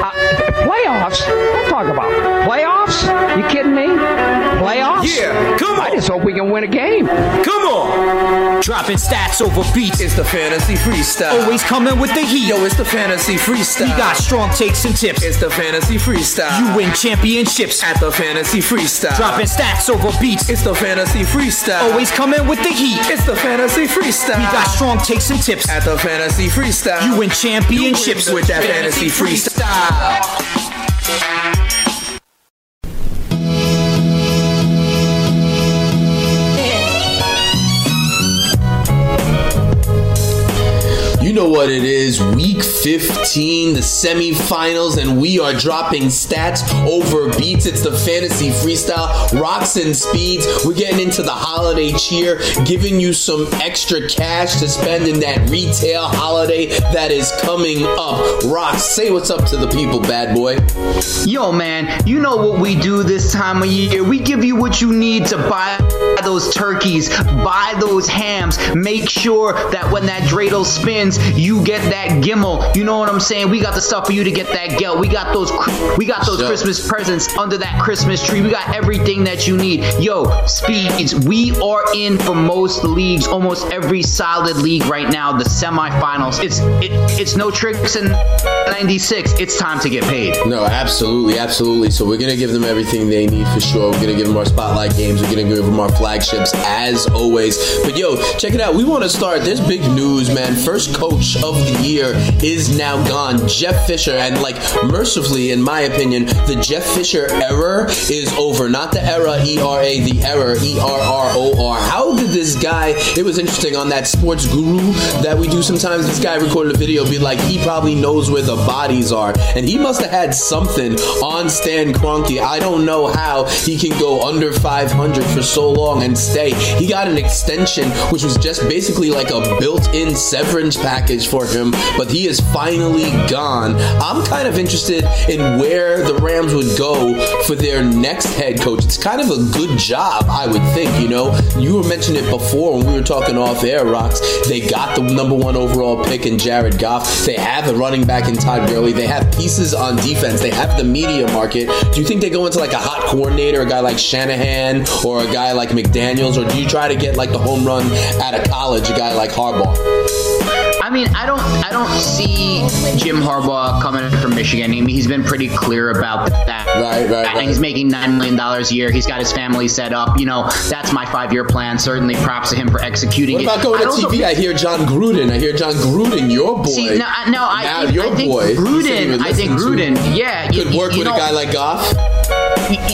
Uh, playoffs? Don't talk about playoffs. You kidding me? Playoffs? Yeah, come on. I just hope we can win a game. Come on. Dropping stats over beats. It's the fantasy freestyle. Always coming with the heat. Yo, it's the fantasy freestyle. We got strong takes and tips. It's the fantasy freestyle. You win championships. at the fantasy freestyle. Dropping stats over beats. It's the fantasy freestyle. Always coming with the heat. It's the fantasy freestyle. We got strong takes and tips. at the fantasy freestyle. You win championships with that fantasy freestyle. You what it is. Week 15, the semifinals, and we are dropping stats over beats. It's the fantasy freestyle, rocks and speeds. We're getting into the holiday cheer, giving you some extra cash to spend in that retail holiday that is coming up. Rocks, say what's up to the people, bad boy. Yo, man, you know what we do this time of year. We give you what you need to buy those turkeys, buy those hams. Make sure that when that dreidel spins, you get that gimmel. You know what I'm saying? We got the stuff for you to get that gel. We got those. We got those Sure. Christmas presents under that Christmas tree. We got everything that you need. Yo, speeds. We are in for most leagues, almost every solid league right now. The semifinals. It's it, it's no tricks in '96. It's time to get paid. No, absolutely, absolutely. So we're gonna give them everything they need for sure. We're gonna give them our spotlight games. We're gonna give them our flagships as always. But yo, check it out. We want to start. There's big news, man. First coach of the year is now gone, Jeff Fisher, and like mercifully, in my opinion, the Jeff Fisher error is over. Not the era, E R A, the error, E R R O R. How did this guy? It was interesting on that sports guru that we do sometimes. This guy recorded a video, be like, he probably knows where the bodies are, and he must have had something on Stan Kroenke. I don't know how he can go under 500 for so long and stay. He got an extension, which was just basically like a built-in severance package for him, but he is finally gone. I'm kind of interested in where the Rams would go for their next head coach. It's kind of a good job, I would think. You know, you were mentioning it before when we were talking off air, Rocks. They got the number one overall pick in Jared Goff. They have a running back in Todd Gurley. They have pieces on defense. They have the media market. Do you think they go into like a hot coordinator, a guy like Shanahan or a guy like McDaniels, or do you try to get like the home run out of college, a guy like Harbaugh? I mean, I don't, I don't see Jim Harbaugh coming from Michigan. I mean, he's been pretty clear about that. Right, right, And right. he's making nine million dollars a year. He's got his family set up. You know, that's my five-year plan. Certainly, props to him for executing What it. about going I to TV? I hear Jon Gruden. I hear Jon Gruden, your boy. See, no, I- no, I now think, your I think boy. you said you Gruden. I think Gruden. Yeah, Could you- work you with know, a guy like Goff.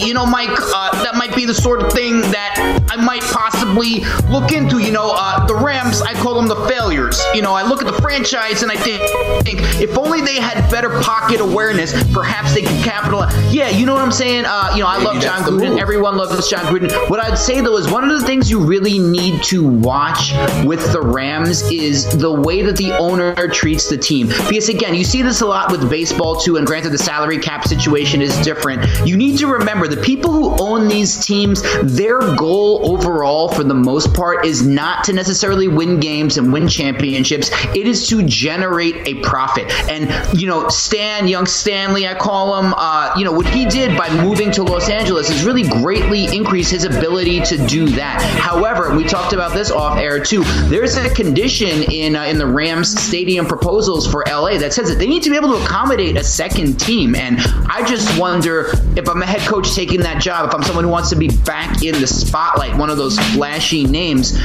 You know, Mike, uh, that might be the sort of thing that I might possibly look into. You know, uh, the Rams, I call them the failures. You know, I look at the franchise and I think, think if only they had better pocket awareness, perhaps they could capitalize. Yeah, you know what I'm saying? Uh, you know, I Maybe love Jon Gruden. move. Everyone loves Jon Gruden. What I'd say though is one of the things you really need to watch with the Rams is the way that the owner treats the team. Because again, you see this a lot with baseball too, and granted the salary cap situation is different. You need to remember the people who own these teams, their goal overall for the most part is not to necessarily win games and win championships. It is to generate a profit. And you know, Stan, young Stanley, I call him, uh, you know, what he did by moving to Los Angeles has really greatly increased his ability to do that. However, we talked about this off air too. There's a condition in uh, in the Rams stadium proposals for LA that says that they need to be able to accommodate a second team. And I just wonder if I'm a head coach taking that job, if I'm someone who wants to be back in the spotlight, one of those flashy names.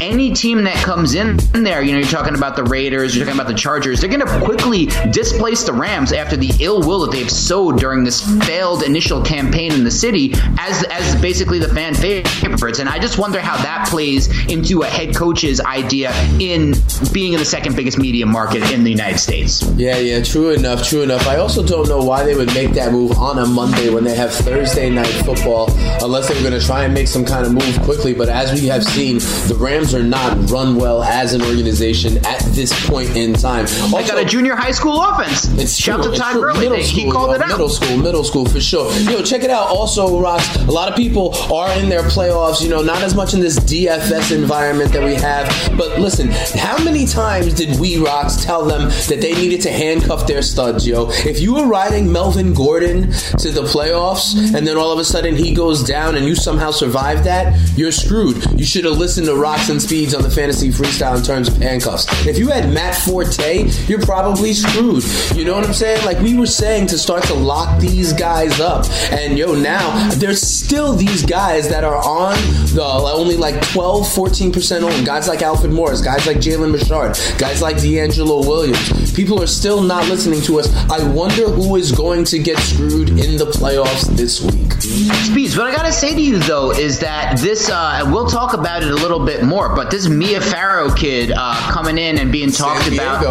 Any team that comes in there, you know, you're talking about the Raiders, you're talking about the Chargers, they're going to quickly displace the Rams after the ill will that they've sowed during this failed initial campaign in the city as as basically the fan favorites. And I just wonder how that plays into a head coach's idea in being in the second biggest media market in the United States. Yeah, yeah, true enough, true enough. I also don't know why they would make that move on a Monday when they have Thursday night football, unless they were going to try and make some kind of move quickly. But as we have seen, the Rams Rams are not run well as an organization at this point in time. Also, I got a junior high school offense. it's Shout true, to Todd. Gurley. He school, called yo, it out. Middle school, middle school for sure. Yo, check it out. Also, Rocks, a lot of people are in their playoffs. You know, not as much in this DFS environment that we have. But listen, how many times did we Rocks tell them that they needed to handcuff their studs, yo? If you were riding Melvin Gordon to the playoffs, and then all of a sudden he goes down, and you somehow survive that, you're screwed. You should have listened to Rocks and Speeds on the fantasy freestyle in terms of handcuffs. If you had Matt Forte, you're probably screwed. You know what I'm saying? Like we were saying to start to lock these guys up. And yo, now there's still these guys that are on the only like 12, 14% owned. Guys like Alfred Morris, guys like Jalen Richard, guys like DeAngelo Williams. People are still not listening to us. I wonder who is going to get screwed in the playoffs this week. Speeds, what I gotta say to you though is that this, uh, we'll talk about it a little bit more, but this Mia Farrow kid uh, coming in and being talked about.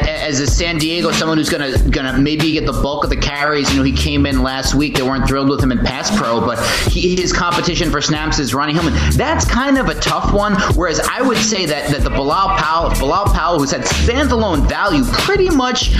As, a San Diego, someone who's gonna gonna maybe get the bulk of the carries. You know, he came in last week. They weren't thrilled with him in pass pro, but he, his competition for snaps is Ronnie Hillman. That's kind of a tough one. Whereas I would say that that the Bilal Powell, Bilal Powell, who's had standalone value pretty much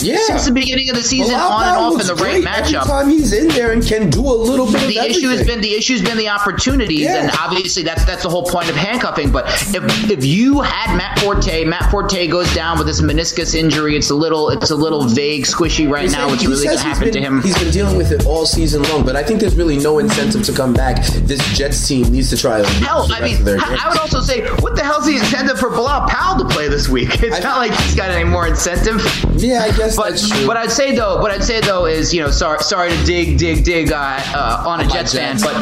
Yeah. since the beginning of the season, Bilal on and off in the right matchup. Every time he's in there and can do a little bit the issue has been the issue's been the opportunities, Yeah. and obviously that's that's the whole point of handcuffing. But if if you had Matt Forte, Matt Forte goes down with this meniscus injury. It's a little it's a little vague, squishy right He now. What's really going to happen been, to him? He's been dealing with it all season long, but I think there's really no incentive to come back. This Jets team needs to try. Hell, I mean, I, would also say, what the hell's the incentive for Bilal Powell to play this week? It's I- not like he's got any more incentive. Yeah, I guess But that's true. what I'd say though, what I'd say though is, you know, sorry, sorry to dig, dig, dig uh, uh, on a my Jets fan, but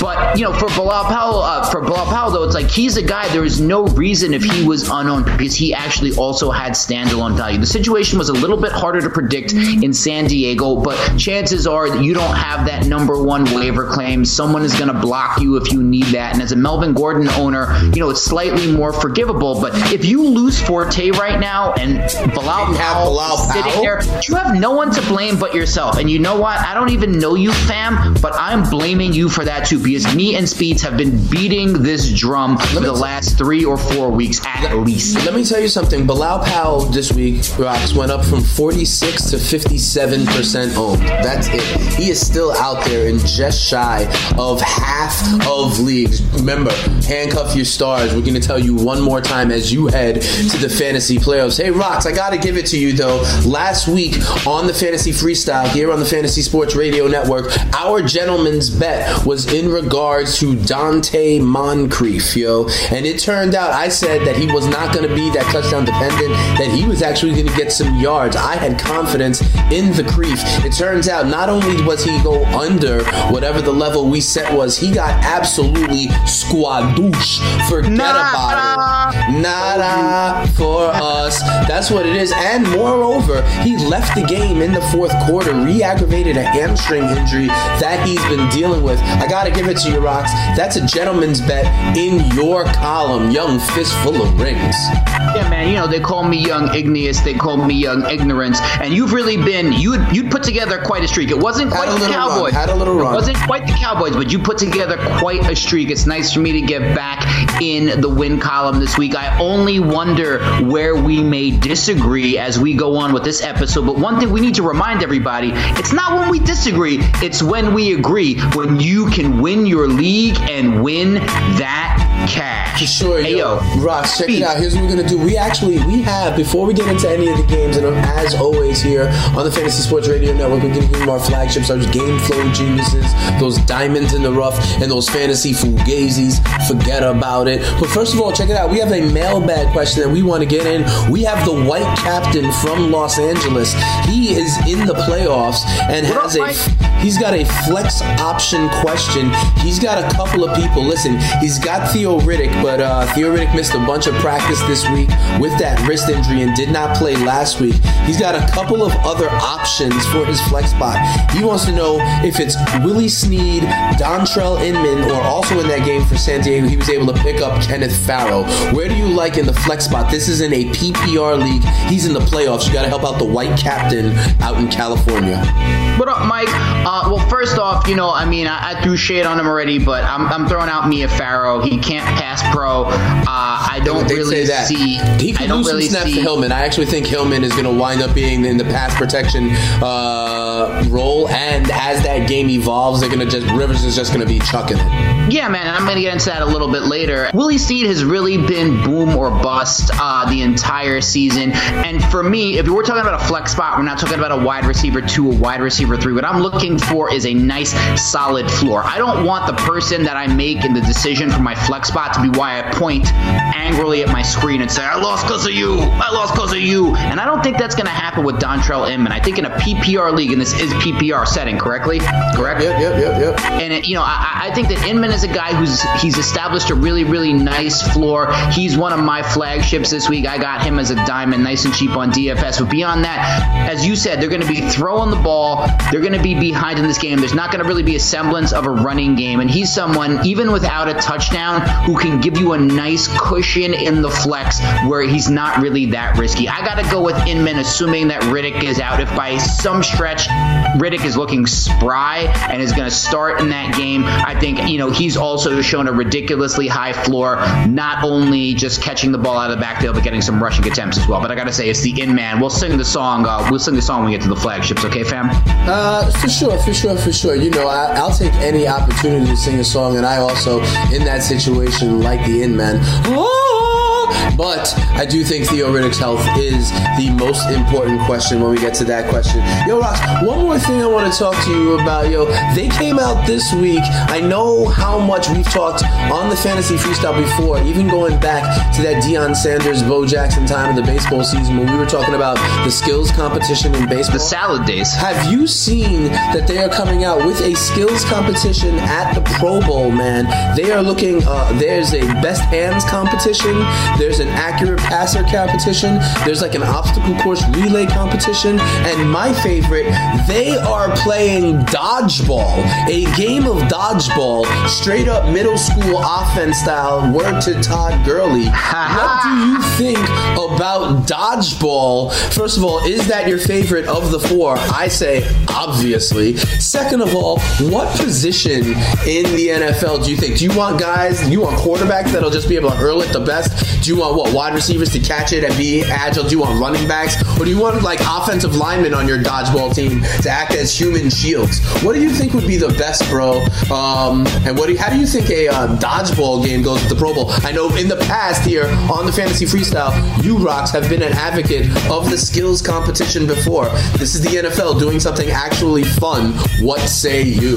but you know, for Bilal Powell, uh, for Bilal Powell though, it's like he's a guy. There is no reason if he was unowned because he actually also had standalone value. The situation was a little bit harder to predict in San Diego, but chances are that you don't have that number one waiver claim. Someone is going to block you if you need that. And as a Melvin Gordon owner, you know, it's slightly more forgivable. But if you lose Forte right now and Bilal Powell sitting there, you have no one to blame but yourself. And you know what? I don't even know you, fam, but I'm blaming you for that too because me and Speeds have been beating this drum for the last three or four weeks at least. Let me tell you something. Bilal Powell this week, Rocks, went up from 46 to 57% owned. That's it. He is still out there and just shy of half of leagues. Remember, handcuff your stars. We're going to tell you one more time as you head to the fantasy playoffs. Hey, Rocks, I got to give it to you, though. Last week on the Fantasy Freestyle here on the Fantasy Sports Radio Network, our gentleman's bet was in regards to Donte Moncrief, yo. And it turned out I said that he was not going to be that touchdown dependent, that he was actually going to get some yards. I had confidence in the Creef. It turns out not only was he go under whatever the level we set was, he got absolutely squadoosh. Forget about it. Nada for us. That's what it is. And moreover, he left the game in the fourth quarter, re-aggravated a hamstring injury that he's been dealing with. I gotta give it to you, Rocks. That's a gentleman's bet in your column, young fistful of rings. Yeah, man. You know they call me uh, young igneous. They call me young ignorance. And you've really been you you'd put together quite a streak. It wasn't quite the little run, Cowboys. had a little run. It wasn't quite the Cowboys, but you put together quite a streak. It's nice for me to get back in the win column this week. I only wonder where we may disagree as we go on with this episode. But one thing we need to remind everybody: it's not when we disagree; it's when we agree. When you can win your league and win that cash. For sure, Hey, yo. yo. Ross, check it out. Here's what we're gonna do. We actually we have before we get into any of the games, and as always here on the Fantasy Sports Radio Network, we're gonna give our flagships, those game flow geniuses, those diamonds in the rough, and those fantasy fugazis. Forget about it. But first of all, check it out. We have a mailbag question that we want to get in. We have the white captain from Los Angeles. He is in the playoffs and What up, has a Mike? He's got a flex option question. He's got a couple of people. Listen, he's got Theo Riddick, but uh, Theo Riddick missed a bunch of practice this week with that wrist injury and did not play last week. He's got a couple of other options for his flex spot. He wants to know if it's Willie Snead, Dontrelle Inman, or also in that game for San Diego, he was able to pick up Kenneth Farrow. Where do you like in the flex spot? This is in a PPR league. He's in the playoffs. You got to help out the white captain out in California. What up, Mike? Uh, well, first off, you know, I mean, I, I threw shade on him already, but I'm, I'm throwing out Mia Farrow. He can't can't pass pro. Uh, I don't They really see. he I don't lose really snaps see. to Hillman. I actually think Hillman is going to wind up being in the pass protection uh, role, and as that game evolves, they're going to just Rivers is just going to be chucking it. Yeah, man, I'm going to get into that a little bit later. Willie Seed has really been boom or bust uh, the entire season. And for me, if we're talking about a flex spot, we're not talking about a wide receiver two, a wide receiver three. What I'm looking for is a nice, solid floor. I don't want the person that I make in the decision for my flex spot to be why I point angrily at my screen and say, I lost because of you. I lost because of you. And I don't think that's going to happen with Dontrelle Inman. I think in a PPR league, and this is PPR setting, correctly? Correct? Yep, yep, yep, yep. And it, you know, I, I think that Inman is a guy who's he's established a really, really nice floor. He's one of my flagships this week. I got him as a diamond, nice and cheap on DFS. But beyond that, as you said, they're going to be throwing the ball. They're going to be behind in this game. There's not going to really be a semblance of a running game. And he's someone, even without a touchdown, who can give you a nice cushion in the flex where he's not really that risky. I got to go with Inman, assuming that Riddick is out. If by some stretch Riddick is looking spry and is going to start in that game, I think you know he's also shown a ridiculously high floor, not only just catching the ball out of the backfield, but getting some rushing attempts as well. But I got to say, it's the Inman. We'll sing the song. Uh, we'll sing the song when we get to the flagships. Okay, fam. Uh, for sure, for sure, for sure. You know, I, I'll take any opportunity to sing a song, and I also, in that situation, like the in man. But I do think Theo Riddick's health is the most important question when we get to that question. Yo, Ross, one more thing I want to talk to you about. Yo, they came out this week. I know how much we've talked on the fantasy freestyle before, even going back to that Deion Sanders, Bo Jackson time in the baseball season when we were talking about the skills competition in baseball. The salad days. Have you seen that they are coming out with a skills competition at the Pro Bowl, man? They are looking, uh, there's a best hands competition, there's an accurate passer competition, there's like an obstacle course relay competition, and my favorite, they are playing dodgeball, a game of dodgeball, straight up middle school offense style, word to Todd Gurley. what do you think about dodgeball? First of all, is that your favorite of the four? I say obviously. Second of all, what position in the NFL do you think? Do you want guys, you want quarterbacks that'll just be able to hurl it the best? Do you want what wide receivers to catch it and be agile? Do you want running backs? Or do you want like offensive linemen on your dodgeball team to act as human shields? What do you think would be the best, bro? Um, and what do you, how do you think a uh, dodgeball game goes with the Pro Bowl? I know in the past here on the Fantasy Freestyle, you rocks have been an advocate of the skills competition before. This is the NFL doing something actually fun. What say you?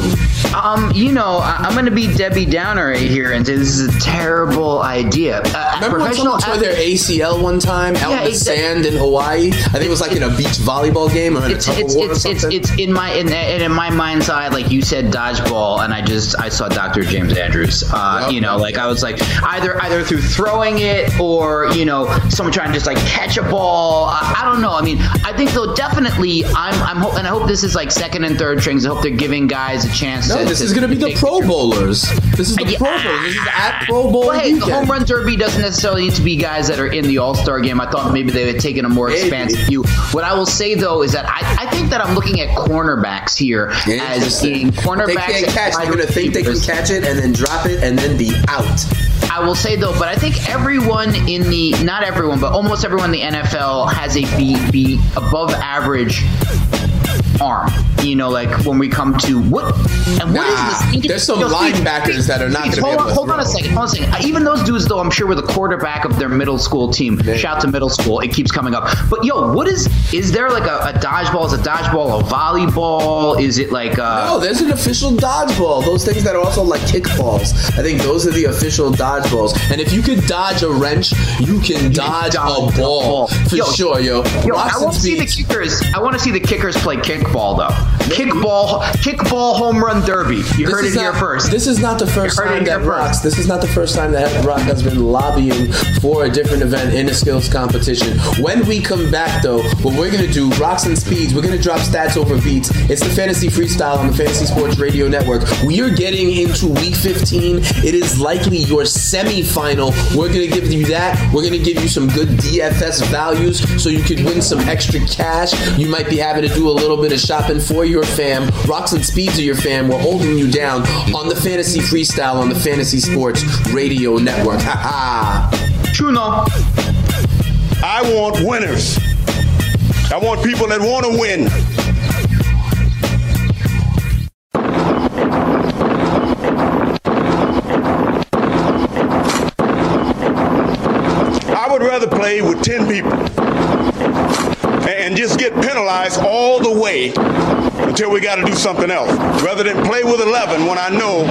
Um, you know, I- I'm going to be Debbie Downer right here and say this is a terrible idea. Uh, Remember when someone tore their ACL one time out Yeah, in the exact- sand in Hawaii? I think it was like in a beach volleyball game or in it's a tug it's war or it's, it's something. it's in my in, in in my mind's eye like you said dodgeball and I just I saw Dr. James Andrews uh, Yep. you know like I was like either either through throwing it or you know someone trying to just like catch a ball I, I don't know I mean I think though definitely I'm I'm ho- and I hope this is like second and third strings I hope they're giving guys a chance no, to, this to- is going to be the Pro Bowlers. This is the. Pro Bowlers. This is at Pro Bowl Well, hey, the home run derby doesn't necessarily to be guys that are in the All Star game. I thought maybe they had taken a more expansive view. What I will say though is that I, I think that I'm looking at cornerbacks here as being cornerbacks. They can't catch. They're going to think they can catch it and then drop it and then be out. I will say though, but I think everyone in the not everyone, but almost everyone in the NFL has a be be above average arm. You know, like when we come to what and what is Nah, this? there's some Yo, Steve, linebackers that are not gonna be hold on, to Hold on a second. Hold on a second. Even those dudes, though, I'm sure were the quarterback of their middle school team. Shout to middle school. It keeps coming up. But yo, what is? Is there like a, a dodgeball? Is a dodgeball a volleyball? Is it like uh Oh, there's an official dodgeball. Those things that are also like kickballs. I think those are the official dodgeballs. And if you could dodge a wrench, you can dodge, dodge a ball for Yo, sure, yo. Yo, I want to see the kickers. I want to see the kickers play kickball though. Kickball, kickball home run derby. You This heard it is here first. This is not the first time that first. Rocks. This is not the first time that Rock has been lobbying for a different event in a skills competition. When we come back, though, what we're gonna do, Rocks and Speeds, we're gonna drop stats over beats. It's the Fantasy Freestyle on the Fantasy Sports Radio Network. We are getting into Week 15. It is likely your semi-final. We're gonna give you that. We're gonna give you some good DFS values so you could win some extra cash. You might be having to do a little bit of shopping for your fam. Rocks and speeds are your fam. We're holding you down on the Fantasy Freestyle on the Fantasy Sports Radio Network. Ha ha. Chuno. I want winners. I want people that want to win. I would rather play with 10 people and just get penalized all the way until we got to do something else rather than play with 11 when I know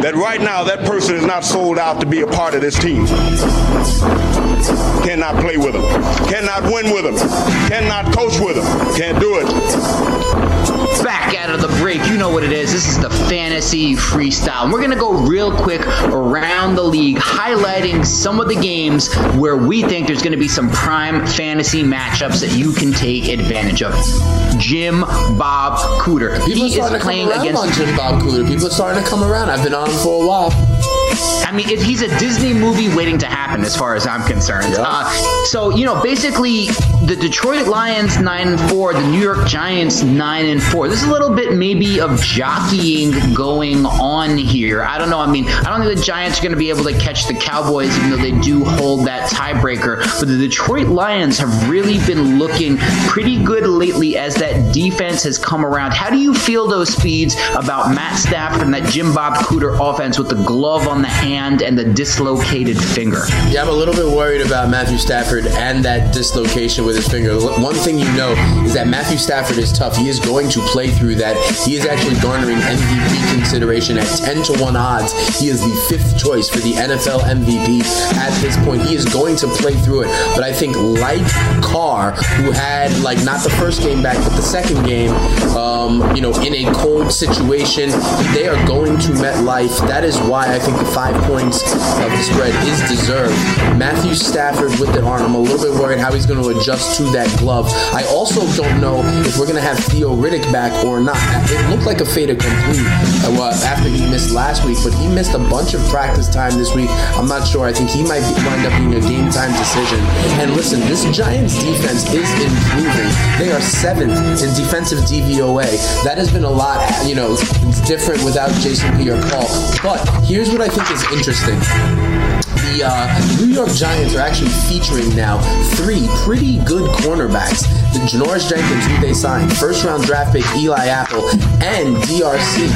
that right now that person is not sold out to be a part of this team. Cannot play with them. Cannot win with them. Cannot coach with them. Can't do it. Back out of the break, you know what it is. This is the fantasy freestyle. And we're going to go real quick around the league, highlighting some of the games where we think there's going to be some prime fantasy matchups that you can take advantage of. Jim Bob Cooter. People he are is starting to playing come around against. Jim Bob Cooter. People are starting to come around. I've been on him for a while. I mean, it, he's a Disney movie waiting to happen, as far as I'm concerned. Yeah. Uh, so you know, basically, the Detroit Lions nine and four, the New York Giants nine and four. There's a little bit maybe of jockeying going on here. I don't know. I mean, I don't think the Giants are going to be able to catch the Cowboys, even though they do hold that tiebreaker. But the Detroit Lions have really been looking pretty good lately as that defense has come around. How do you feel those speeds about Matt Stafford and that Jim Bob Cooter offense with the glove on the hand and the dislocated finger? Yeah, I'm a little bit worried about Matthew Stafford and that dislocation with his finger. One thing you know is that Matthew Stafford is tough. He is going to play through that. He is actually garnering MVP consideration at 10 to 1 odds. He is the fifth choice for the NFL MVP at this point. He is going to play through it. But I think, like Carr, who had, like, not the first game back, but the second game, um, you know, in a cold situation, they are going to MetLife. That is why I think the five points of the spread is deserved. Matthew Stafford with the arm, I'm a little bit worried how he's going to adjust to that glove. I also don't know if we're going to have Theo Riddick back or not. It looked like a fait accompli uh, after he missed last week, but he missed a bunch of practice time this week. I'm not sure. I think he might wind up being a game time decision. And listen, this Giants defense is improving. They are seventh in defensive DVOA. That has been a lot, you know, different without Jason Pierre-Paul. But here's what I think is interesting the uh, New York Giants are actually featuring now three pretty good cornerbacks. Janoris Jenkins, who they signed, first round draft pick Eli Apple, and DRC.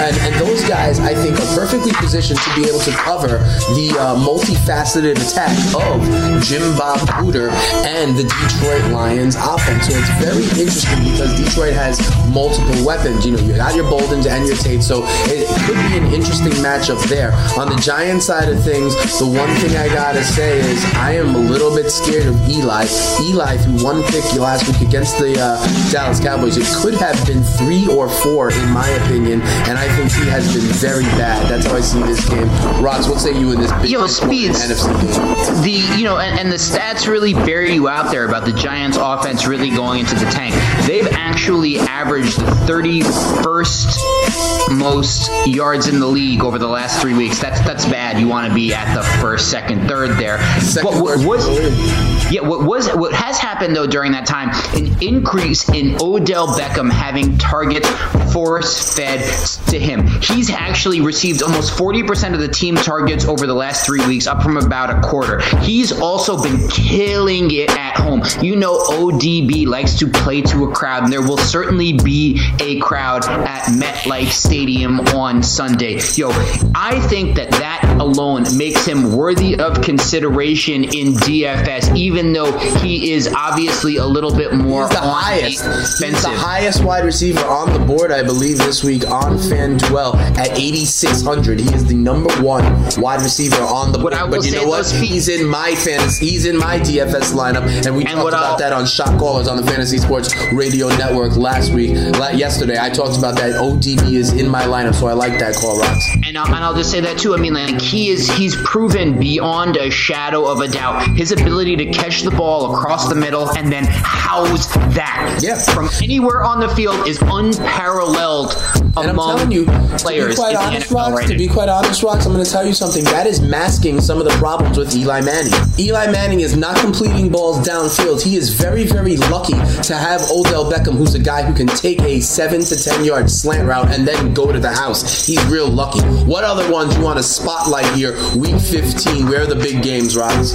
And, and those guys, I think, are perfectly positioned to be able to cover the uh, multifaceted attack of Jim Bob Cooter and the Detroit Lions offense. So it's very interesting because Detroit has multiple weapons. You know, you got your Boldins and your Tate, so it could be an interesting matchup there. On the Giants side of things, the one thing I gotta say is I am a little bit scared of Eli. Eli threw one pick last week against the uh, Dallas Cowboys. It could have been three or four, in my opinion, and I think he has been very bad. That's how I see this game. Ross, what say you in this big Yo, Speeds. NFC game? the you know and, and the stats really bear you out there about the Giants offense really going into the tank. They've actually averaged the 31st most yards in the league over the last 3 weeks. That's that's bad. You want to be at the first, second, third there. Second But what worst was in the league. yeah, what was what has happened though during that time, an increase in Odell Beckham having targets force fed to him. He's actually received almost 40% of the team targets over the last three weeks, up from about a quarter. He's also been killing it at home. You know, ODB likes to play to a crowd, and there will certainly be a crowd at MetLife Stadium on Sunday. Yo, I think that that alone makes him worthy of consideration in DFS, even though he is obviously a little bit more He's the highest. the He's the highest wide receiver on the board, I believe, this week on FanDuel at 8,600. He is the number one wide receiver on the board. But you know what? He's in my fantasy. He's in my DFS lineup, and we And talked about I'll- that on Shot Callers on the Fantasy Sports Radio Network last week. La- yesterday, I talked about that. ODB is in my lineup, so I like that call, Rocks. And I'll, and I'll just say that too. I mean, like he is he's proven beyond a shadow of a doubt his ability to catch the ball across the middle and then house that Yeah. from anywhere on the field is unparalleled And I'm among telling you, to be players quite honest, Rocks, right to be quite honest, Rocks, I'm going to tell you something. That is masking some of the problems with Eli Manning. Eli Manning is not completing balls downfield. He is very, very lucky to have Odell Beckham, who's a guy who can take a seven to ten yard slant route and then go to the house. He's real lucky. What other ones you want to spotlight here? Week 15. Where are the big games, Rocks?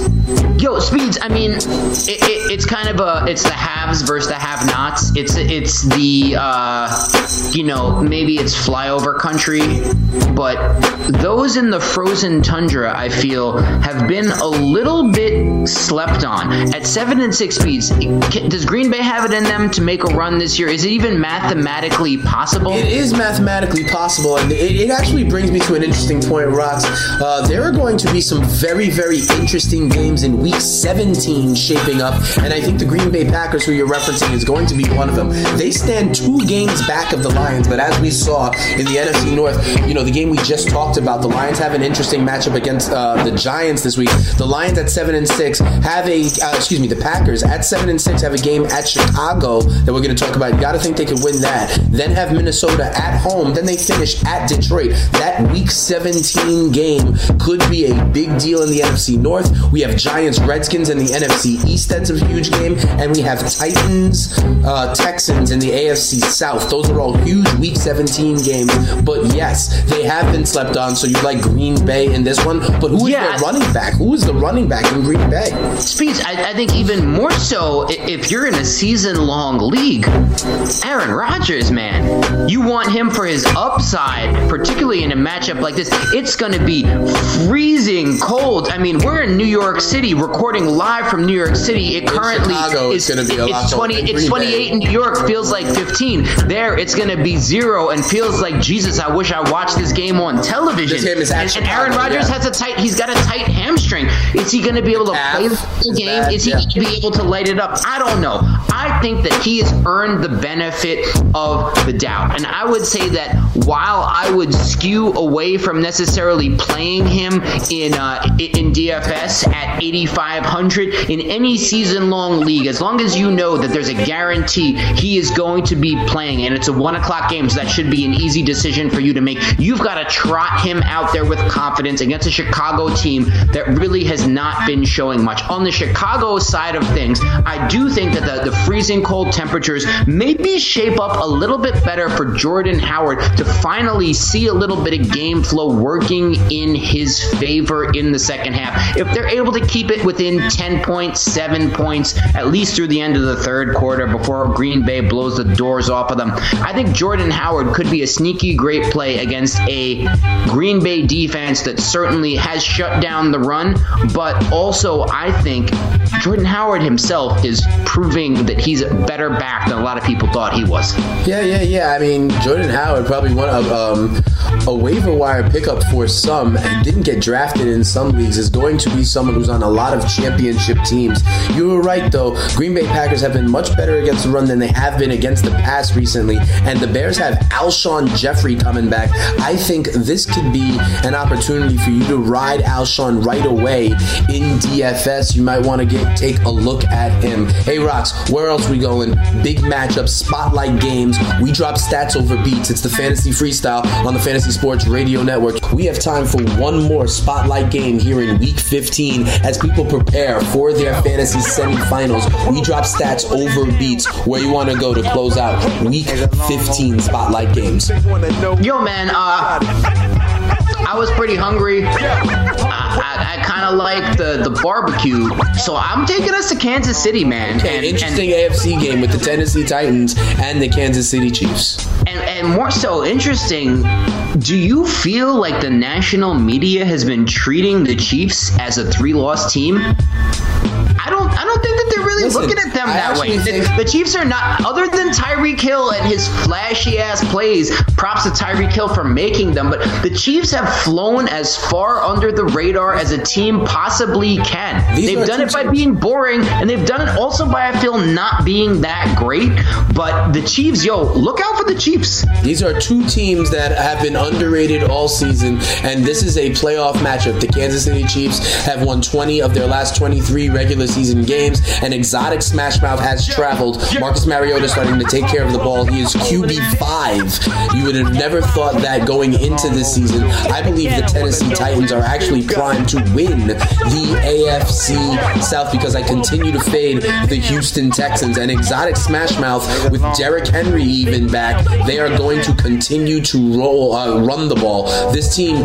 Yo, speeds. I mean, it, it, it's kind of a it's the haves versus the have-nots. It's it's the uh, you know maybe it's flyover country, but those in the frozen tundra, I feel, have been a little bit slept on. At seven and six speeds, does Green Bay have it in them to make a run this year? Is it even mathematically possible? It is mathematically possible, and it, it actually brings me to an interesting point, Rocks. Uh, there are going to be some very, very interesting games in Week 17 shaping up, and I think the Green Bay Packers, who you're referencing, is going to be one of them. They stand two games back of the Lions, but as we saw in the NFC North, you know, the game we just talked about, the Lions have an interesting matchup against uh, the Giants this week. The Lions at seven and six have a, uh, excuse me, the Packers at seven and six have a game at Chicago that we're going to talk about. You got to think they could win that. Then have Minnesota at home. Then they finish at Detroit. That Week 17 game could be a big deal in the NFC North. We have Giants, Redskins in the NFC East. That's a huge game, and we have Titans, uh, Texans in the AFC South. Those are all huge Week 17 games. But yes, they have been slept on. So you like Green Bay in this one, but who is Yeah. their running back? Who is the running back in Green Bay? Speeds, I, I think even more so if you're in a season long league, Aaron Rodgers, man, you want him for his upside, particularly in a matchup like this. It's going to be freezing cold. I mean, we're in New York City recording live from New York City. It currently Chicago, is it's gonna be it's colder 20 it's Green 28 in New York feels like 15. There it's going to be 0 and feels like Jesus, I wish I watched this game on television. This game is at and, and Aaron Rodgers yeah. has a tight he's got a tight hamstring. Is he going to be able to Calf play the game? bad, Is he yeah. going to be able to light it up? I don't know. I think that he has earned the benefit of the doubt. And I would say that while I would skew away from necessarily playing him in uh, in DFS at 8500 in any season long league, as long as you know that there's a guarantee he is going to be playing and it's a one o'clock game, so that should be an easy decision for you to make. You've got to trot him out there with confidence against a Chicago team that really has not been showing much. On the Chicago side of things, I do think that the, the freezing cold temperatures maybe shape up a little bit better for Jordan Howard to finally see a little bit of game flow working in his favor in the second half. If they're able to keep it within 10 points, 7 points, at least through the end of the third quarter before Green Bay blows the doors off of them, I think Jordan Howard could be a sneaky great play against a Green Bay defense that certainly has shut down the run, but also I think Jordan Howard himself is proving that he's a better back than a lot of people thought he was. Yeah, yeah, yeah. I mean, Jordan Howard probably one of um, a waiver wire pickup for some. and Didn't get drafted in some leagues. Is going to be someone who's on a lot of championship teams. You were right though. Green Bay Packers have been much better against the run than they have been against the pass recently, and the Bears have Alshon Jeffery coming back. I think this could be an opportunity for you to ride Alshon right away in DFS. You might want to get take a look at him. Hey, Rocks, where else we going? Big matchup, spotlight games. We drop stats over beats. It's the Fantasy Freestyle on the Fantasy Sports Radio Network. We have time for one more spotlight game here in Week 15 as people prepare for their fantasy semifinals. We drop stats over beats. Where you want to go to close out Week 15 spotlight games? Yo, man, uh, I was pretty hungry. I, I, I kind of like the, the barbecue, so I'm taking us to Kansas City, man. An And, interesting AFC game with the Tennessee Titans and the Kansas City Chiefs. and, and more so interesting, do you feel like the national media has been treating the Chiefs as a three loss team? I don't think that they're really Listen, looking at them I that way. The, think- the Chiefs are not, other than Tyreek Hill and his flashy ass plays. Props to Tyreek Hill for making them, but the Chiefs have flown as far under the radar as a team possibly can. These they've done it by teams- being boring, and they've done it also by I feel not being that great. But the Chiefs, yo, look out for the Chiefs. These are two teams that have been underrated all season, and this is a playoff matchup. The Kansas City Chiefs have won 20 of their last 23 regular season games, and Exotic Smashmouth has traveled. Marcus Mariota starting to take care of the ball. He is QB5. You would have never thought that going into this season. I believe the Tennessee Titans are actually primed to win the AFC South because I continue to fade the Houston Texans and Exotic Smashmouth with Derrick Henry even back. They are going to continue to roll, uh, run the ball. This team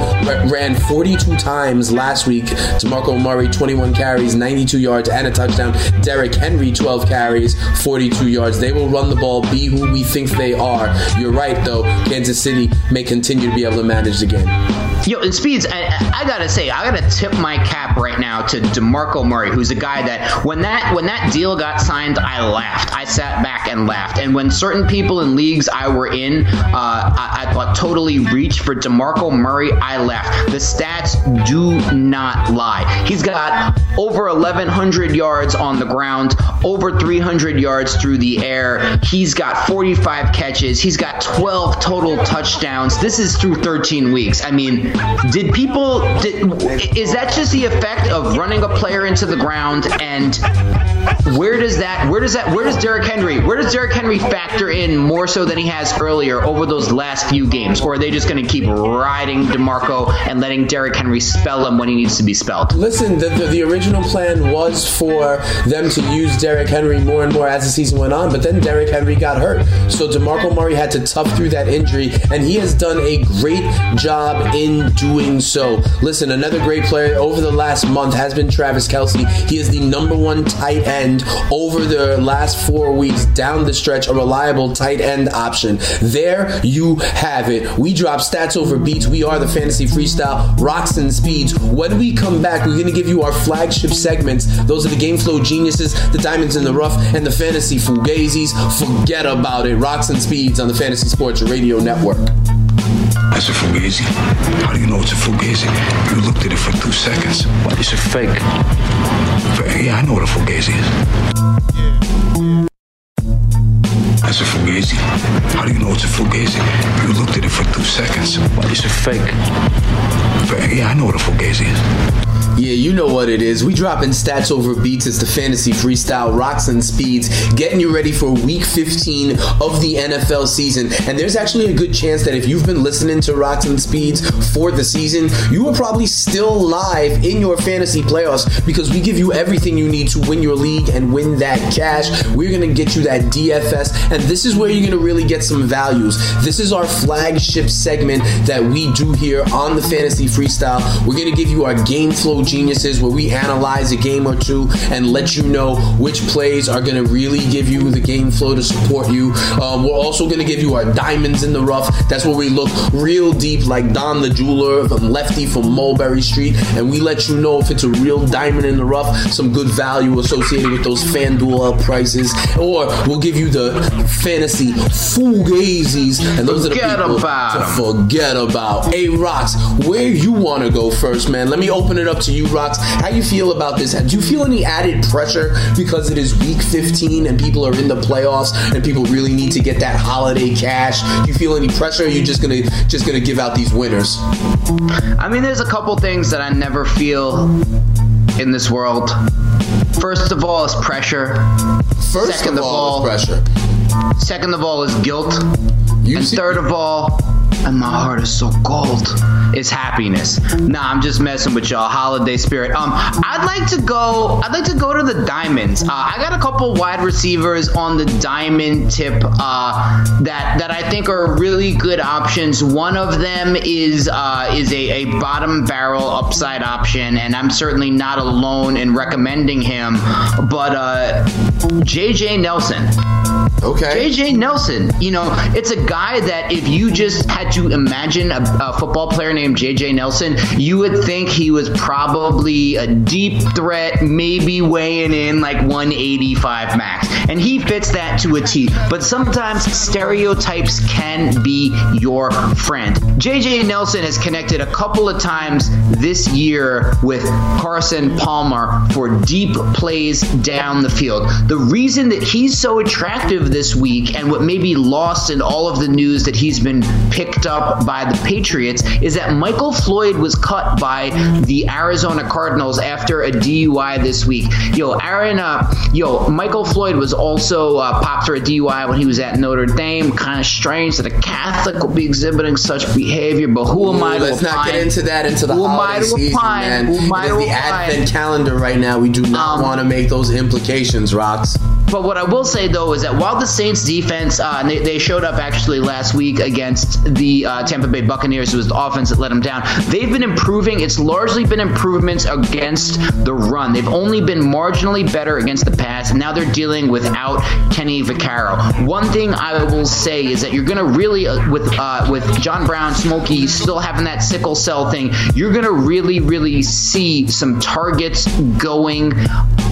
ran 42 times last week. DeMarco Murray, 21 carries, 92 yards, and a touchdown. Derrick Henry, 12 carries, 42 yards. They will run the ball, be who we think they are. You're right, though. Kansas City may continue to be able to manage the game. Yo, and Speeds, I, I gotta say, I gotta tip my cap right now to Demarco Murray, who's a guy that when that when that deal got signed, I laughed. I sat back and laughed. And when certain people in leagues I were in, uh, I, I thought totally reached for Demarco Murray, I laughed. The stats do not lie. He's got over 1,100 yards on the ground, over 300 yards through the air. He's got 45 catches. He's got 12 total touchdowns. This is through 13 weeks. I mean, did people? Did, is that just the effect of running a player into the ground? And where does that? Where does that? Where does Derrick Henry? Where does Derrick Henry factor in more so than he has earlier over those last few games? Or are they just going to keep riding Demarco and letting Derrick Henry spell him when he needs to be spelled? Listen, the, the, the original plan was for them to use Derrick Henry more and more as the season went on, but then Derrick Henry got hurt. So DeMarco Murray had to tough through that injury, and he has done a great job in doing so. Listen, another great player over the last month has been Travis Kelce. He is the number one tight end over the last four weeks down the stretch, a reliable tight end option. There you have it. We drop stats over beats. We are the fantasy freestyle rocks and speeds. When we come back, we're to give you our flagship segments. Those are the game flow geniuses, the diamonds in the rough, and the fantasy fugazis. Forget about it. Rocks and speeds on the Fantasy Sports Radio Network. That's a fugazi. How do you know it's a fugazi? You looked at it for two seconds. It's a fake. Yeah, I know what a fugazi is. That's a fugazi. How do you know it's a fugazi? You looked at it for two seconds. It's a fake. Yeah, I know what a fugazi is. Yeah, you know what it is. We dropping stats over beats. It's the fantasy freestyle rocks and speeds, getting you ready for week 15 of the NFL season. And there's actually a good chance that if you've been listening to rocks and speeds for the season, you are probably still live in your fantasy playoffs because we give you everything you need to win your league and win that cash. We're gonna get you that DFS, and this is where you're gonna really get some values. This is our flagship segment that we do here on the fantasy freestyle. We're gonna give you our game flow geniuses where we analyze a game or two and let you know which plays are going to really give you the game flow to support you. Um, we're also going to give you our diamonds in the rough. That's where we look real deep, like Don the jeweler from Lefty from Mulberry Street, and we let you know if it's a real diamond in the rough, some good value associated with those FanDuel prices, or we'll give you the fantasy fugazis, and those Forget are the people about to forget about. Hey, Rocks, where you want to go first, man? Let me open it up to you, You rocks. How you feel about this? Do you feel any added pressure because it is Week 15 and people are in the playoffs and people really need to get that holiday cash? Do you feel any pressure? Or are you just gonna just gonna give out these winners? I mean, there's a couple things that I never feel in this world. First of all, is pressure. First Second of all, all- is pressure. Second of all, is guilt. You And see- third of all, and my heart is so cold, is happiness. Nah, I'm just messing with y'all. Holiday spirit. Um, I'd like to go. I'd like to go to the diamonds. Uh, I got a couple wide receivers on the diamond tip uh, that that I think are really good options. One of them is uh, is a, a bottom barrel upside option, and I'm certainly not alone in recommending him. But uh, JJ Nelson. Okay. JJ Nelson, you know, it's a guy that if you just had to imagine a, a, football player named JJ Nelson, you would think he was probably a deep threat, maybe weighing in like 185 max. And he fits that to a T. But sometimes stereotypes can be your friend. JJ Nelson has connected a couple of times this year with Carson Palmer for deep plays down the field. The reason that he's so attractive this week and what may be lost in all of the news that he's been picked up by the Patriots is that Michael Floyd was cut by the Arizona Cardinals after a DUI this week. Yo, Aaron, uh, yo, Michael Floyd was also uh, popped for a DUI when he was at Notre Dame. Kind of strange that a Catholic would be exhibiting such behavior, but who am Ooh, I to let's not get into that into the Who am I holiday to season, man. Who am I to the opine? advent calendar right now. We do not Um, want to make those implications, rocks. But what I will say though is that while the Saints defense, uh, they, they showed up actually last week against the uh, Tampa Bay Buccaneers, it was the offense that let them down. They've been improving. It's largely been improvements against the run. They've only been marginally better against the pass, and now they're dealing without Kenny Vaccaro. One thing I will say is that you're going to really, uh, with uh, with John Brown, Smokey still having that sickle cell thing, you're going to really, really see some targets going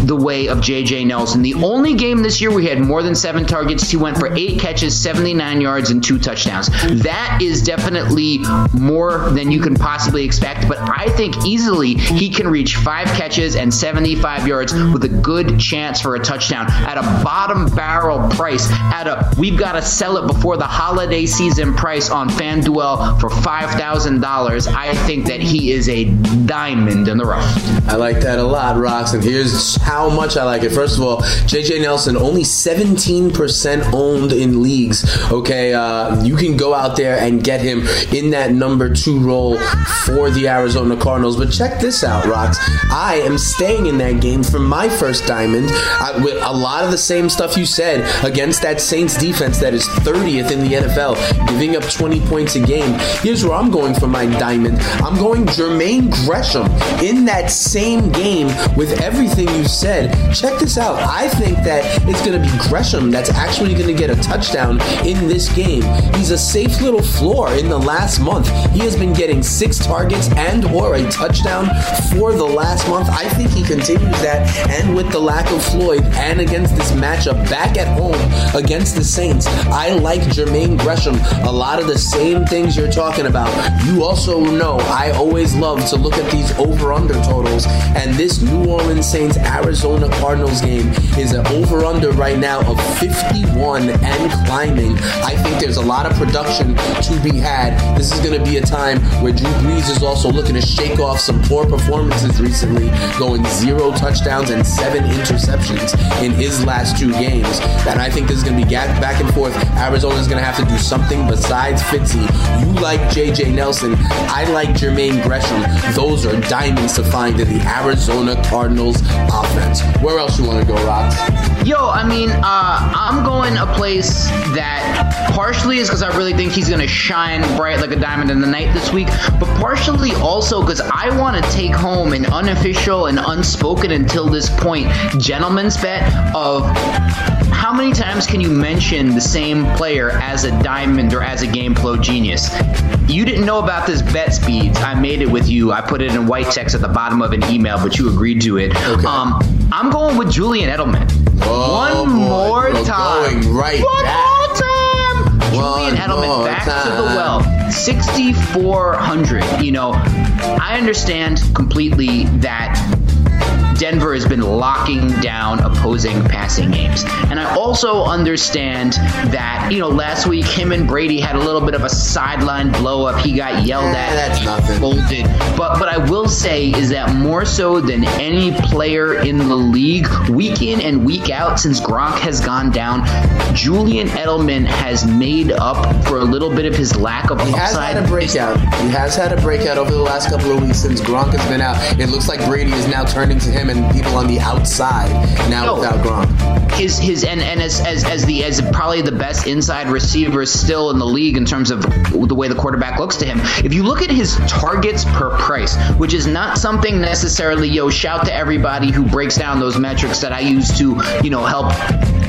the way of J.J. Nelson. The only game this year we had more than seven targets, he went for eight catches, 79 yards, and two touchdowns. That is definitely more than you can possibly expect, but I think easily he can reach five catches and 75 yards with a good chance for a touchdown at a bottom barrel price. At a we've got to sell it before the holiday season price on FanDuel for five thousand dollars. I think that he is a diamond in the rough. I like that a lot, Rocks. And here's how much I like it. First of all, JJ Nelson, only 17% owned in leagues. Okay, uh, you can go out there and get him in that number two role for the Arizona Cardinals. But check this out, Rocks. I am staying in that game for my first diamond I, with a lot of the same stuff you said against that Saints defense that is 30th in the NFL, giving up 20 points a game. Here's where I'm going for my diamond. I'm going Jermaine Gresham in that same game with everything you said. Check this out. I think that it's going to be Gresham that's actually going to get a touchdown in this game. He's a safe little floor in the last month. He has been getting six targets and or a touchdown for the last month. I think he continues that and with the lack of Floyd and against this matchup back at home against the Saints, I like Jermaine Gresham. A lot of the same things you're talking about. You also know I always love to look at these over-under totals and this New Orleans Saints Arizona Cardinals game is an over-under right now of 51 and climbing. I think there's a lot of production to be had. This is going to be a time where Drew Brees is also looking to shake off some poor performances recently, going zero touchdowns and seven interceptions in his last two games. And I think this is going to be back and forth. Arizona's going to have to do something besides Fitzy. You like JJ Nelson. I like Jermaine Gresham. Those are diamonds to find in the Arizona Cardinals offense. Where else you want to go, Rock? Yo, I mean, uh, I'm going a place that partially is because I really think he's to shine bright like a diamond in the night this week, but partially also because I want to take home an unofficial and unspoken until this point gentleman's bet of how many times can you mention the same player as a diamond or as a game flow genius? You didn't know about this bet speeds. I made it with you. I put it in white text at the bottom of an email, but you agreed to it. Okay. Um, I'm going with Julian Edelman. Oh, One boy, more time. going right One back. more time. Julian Edelman back to the well. 6,400. You know, I understand completely that Denver has been locking down opposing passing games. And I also understand that, you know, last week him and Brady had a little bit of a sideline blow up. He got yelled Eh, at. that's nothing. Folded. But what I will say is that more so than any player in the league, week in and week out since Gronk has gone down, Julian Edelman has made up for a little bit of his lack of He has had a breakout. He has had a breakout over the last couple of weeks since Gronk has been out. It looks like Brady is now turning to him and people on the outside now No. without Gronk. his his and, and as, as as the as probably the best inside receiver still in the league in terms of the way the quarterback looks to him. If you look at his targets per price, which is not something necessarily yo shout to everybody who breaks down those metrics that I use to you know help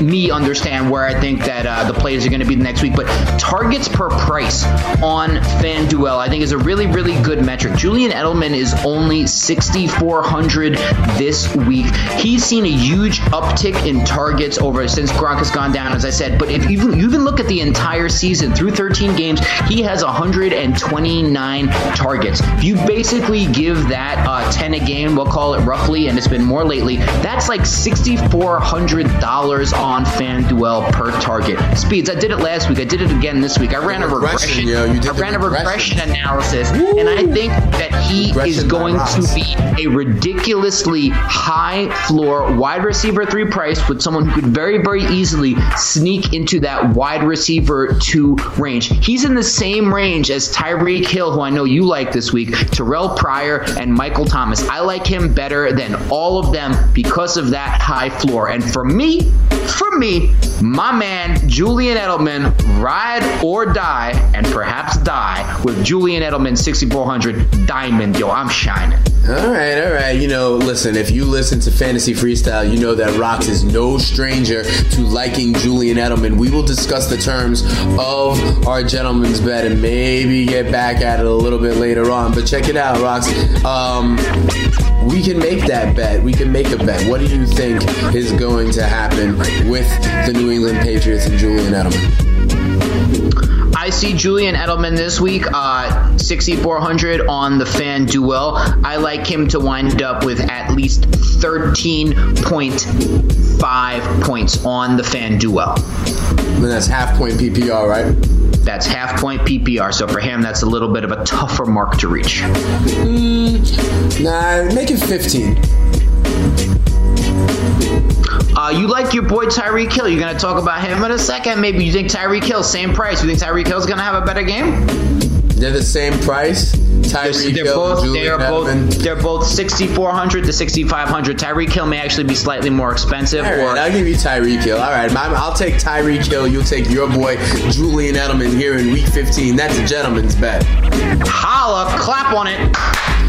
me understand where I think that uh, the players are going to be the next week. But targets per price on FanDuel, I think, is a really, really good metric. Julian Edelman is only 6,400 this week. He's seen a huge uptick in targets over since Gronk has gone down, as I said. But if you even, look at the entire season through 13 games, he has 129 targets. If you basically give that uh, 10 a game, we'll call it roughly, and it's been more lately, that's like $6,400 on FanDuel per target. Speeds, I did it last week. I did it again this week. I ran a regression. yo. You did I ran a regression. regression analysis, and I think that he is Regression by going to be a ridiculously high floor wide receiver three price with someone who could very, very easily sneak into that wide receiver two range. He's in the same range as Tyreek Hill, who I know you like this week, Terrelle Pryor, and Michael Thomas. I like him better than all of them because of that high floor. And for me, for me, my man Julian Edelman, ride or die, and perhaps die with Julian Edelman 6400 Diamond. Yo, I'm shining. All right, all right. You know, listen, if you listen to Fantasy Freestyle, you know that Rocks is no stranger to liking Julian Edelman. We will discuss the terms of our gentleman's bet and maybe get back at it a little bit later on. But check it out, Rocks. Um, we can make that bet. We can make a bet. What do you think is going to happen with the New England Patriots and Julian Edelman? I see Julian Edelman this week, uh, 6,400 on the fan duel. I like him to wind up with at least 13.5 points on the fan duel. And that's half point PPR, right? That's half point PPR. So for him, that's a little bit of a tougher mark to reach. Nah, make it 15. Uh, you like your boy Tyreek Hill. You're going to talk about him in a second. Maybe you think Tyreek Hill, same price. You think Tyreek Hill's going to have a better game? They're the same price. Tyreek They're Hill, both, Julian both, Edelman. they're both 6,400 to 6,500. Tyreek Hill may actually be slightly more expensive. All or I'll give you Tyreek Hill. All right, I'll take Tyreek Hill. You'll take your boy Julian Edelman here in Week 15. That's a gentleman's bet. holla, clap on it.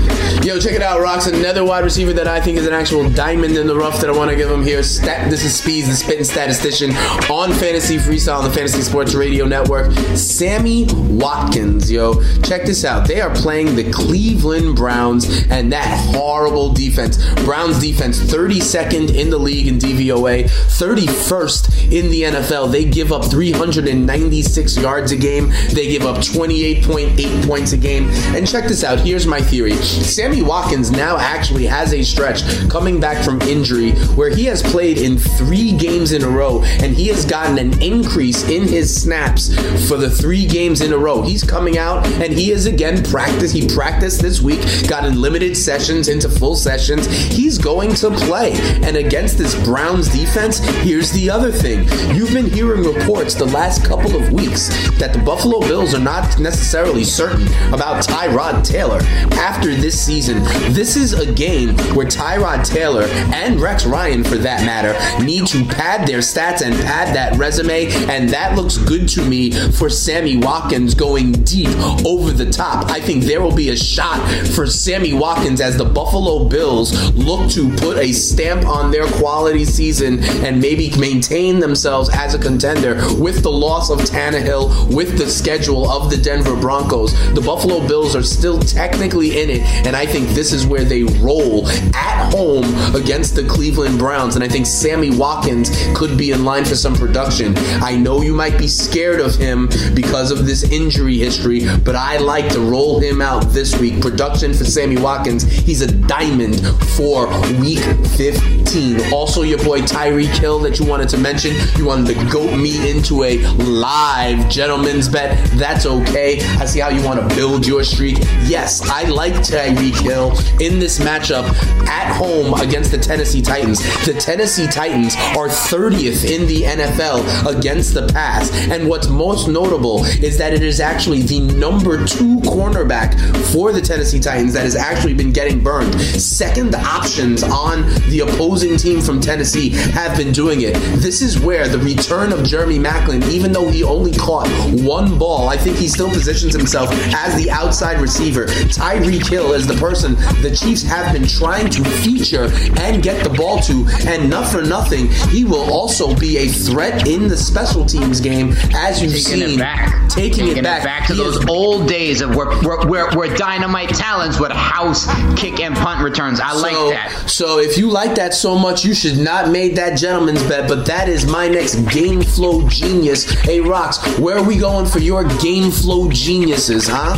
Yo, check it out, Rocks. Another wide receiver that I think is an actual diamond in the rough that I want to give him here. Stat, this is Speeds, the spitting statistician on Fantasy Freestyle on the Fantasy Sports Radio Network. Sammy Watkins, yo. Check this out. They are playing the Cleveland Browns and that horrible defense. Browns defense, 32nd in the league in DVOA, 31st in the NFL. They give up 396 yards a game. They give up 28.8 points a game. And check this out. Here's my theory. Sammy Watkins now actually has a stretch coming back from injury where he has played in three games in a row and he has gotten an increase in his snaps for the three games in a row. He's coming out and he is again practice. He practiced this week, got in limited sessions into full sessions. He's going to play. And against this Browns defense, here's the other thing. You've been hearing reports the last couple of weeks that the Buffalo Bills are not necessarily certain about Tyrod Taylor after this season. This is a game where Tyrod Taylor and Rex Ryan, for that matter, need to pad their stats and pad that resume, and that looks good to me for Sammy Watkins going deep over the top. I think there will be a shot for Sammy Watkins as the Buffalo Bills look to put a stamp on their quality season and maybe maintain themselves as a contender with the loss of Tannehill, with the schedule of the Denver Broncos. The Buffalo Bills are still technically in it, and I think this is where they roll at home against the Cleveland Browns. And I think Sammy Watkins could be in line for some production. I know you might be scared of him because of this injury history, but I like to roll him out this week. Production for Sammy Watkins, he's a diamond for week 15. Also, your boy Tyreek Hill that you wanted to mention, you wanted to goat me into a live gentleman's bet. That's okay. I see how you want to build your streak. Yes, I like Tyreek Hill in this matchup at home against the Tennessee Titans. The Tennessee Titans are 30th in the NFL against the pass. And what's most notable is that it is actually the number two cornerback for the Tennessee Titans that has actually been getting burned. Second options on the opposing team from Tennessee have been doing it. This is where the return of Jeremy Maclin, even though he only caught one ball. I think he still positions himself as the outside receiver. Tyreek Hill is the person the Chiefs have been trying to feature and get the ball to, and not for nothing, he will also be a threat in the special teams game, as you've Taking seen. it back. Taking, it back. back to He those is- old days of where, where, where, where dynamite talents would house kick and punt returns. I like that. So if you like that so much, you should not made that gentleman's bet. But that is my next game flow genius. Hey, Rocks, where are we going for your game flow geniuses, huh?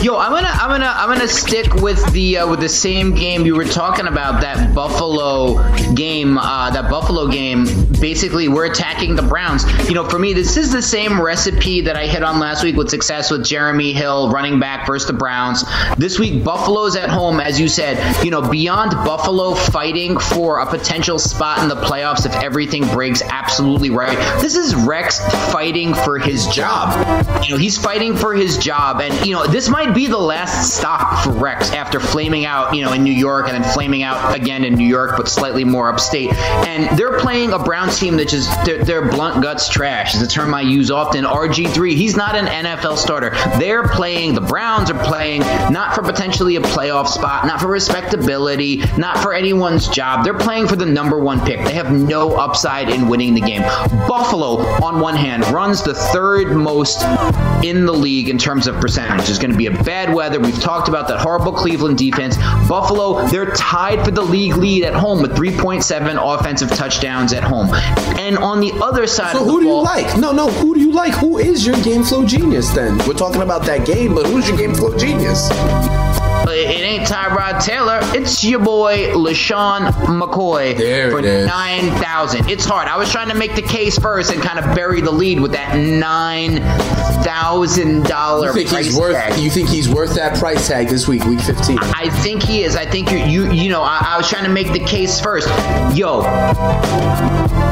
Yo, I'm gonna, I'm gonna, I'm gonna stick with the uh, with the same game you were talking about. That Buffalo game, uh, that Buffalo game. Basically, we're attacking the Browns. You know, for me, this is the same recipe that I hit on last week with success with Jeremy Hill, running back versus the Browns. This week, Buffalo's at home, as you said. You know, beyond Buffalo fighting for a potential spot in the playoffs if everything breaks absolutely right. This is Rex fighting for his job. You know, he's fighting for his job, and you know, this might be the last stop for Rex after flaming out, you know, in New York and then flaming out again in New York, but slightly more upstate. And they're playing a Browns team that just they're, they're blunt guts trash. Is a term I use often. RG3, he's not an NFL starter. They're playing. The Browns are playing not for potentially a playoff spot, not for respectability, not for anyone's job. They're playing for the number one pick. They have no upside in winning the game. Buffalo, on one hand, runs the third most in the league in terms of percentage. Is going to be a bad weather. We've talked about that horrible Cleveland defense. Buffalo, they're tied for the league lead at home with 3.7 offensive touchdowns at home. And on the other side So of the who do you ball, like? No, no. Who do you like? Who is your game flow genius? Then we're talking about that game, but who's your game flow genius? It ain't Tyrod Taylor. It's your boy LeSean McCoy There for it is. nine thousand. It's hard. I was trying to make the case first and kind of bury the lead with that nine thousand dollar You think price he's worth? tag. You think he's worth that price tag this week, week fifteen? I think he is. I think you you you know. I, I was trying to make the case first. Yo,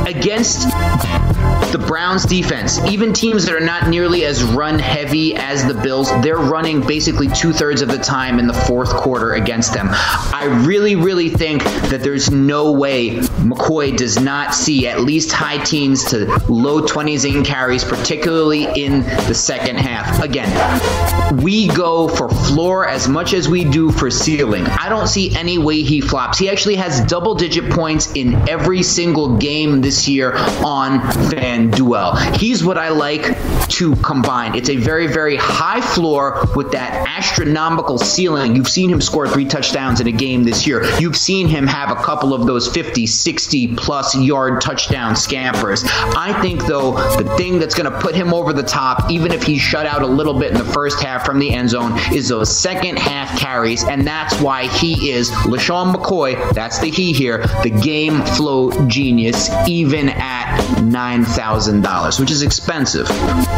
against the Browns defense, even teams that are not nearly as run heavy as the Bills, they're running basically two thirds of the time in the fourth quarter against them. I really, really think that there's no way McCoy does not see at least high teens to low 20s in carries, particularly in the second half. Again, we go for floor as much as we do for ceiling. I don't see any way he flops. He actually has double digit points in every single game this year on FanDuel. He's what I like to combine. It's a very, very high floor with that astronomical ceiling. You've seen him score three touchdowns in a game this year. You've seen him have a couple of those 50, 60 plus yard touchdown scampers. I think, though, the thing that's going to put him over the top, even if he's shut out a little bit in the first half from the end zone, is those second half carries. And that's why he is LeSean McCoy. That's the he here, the game flow genius, even at $9,000, which is expensive.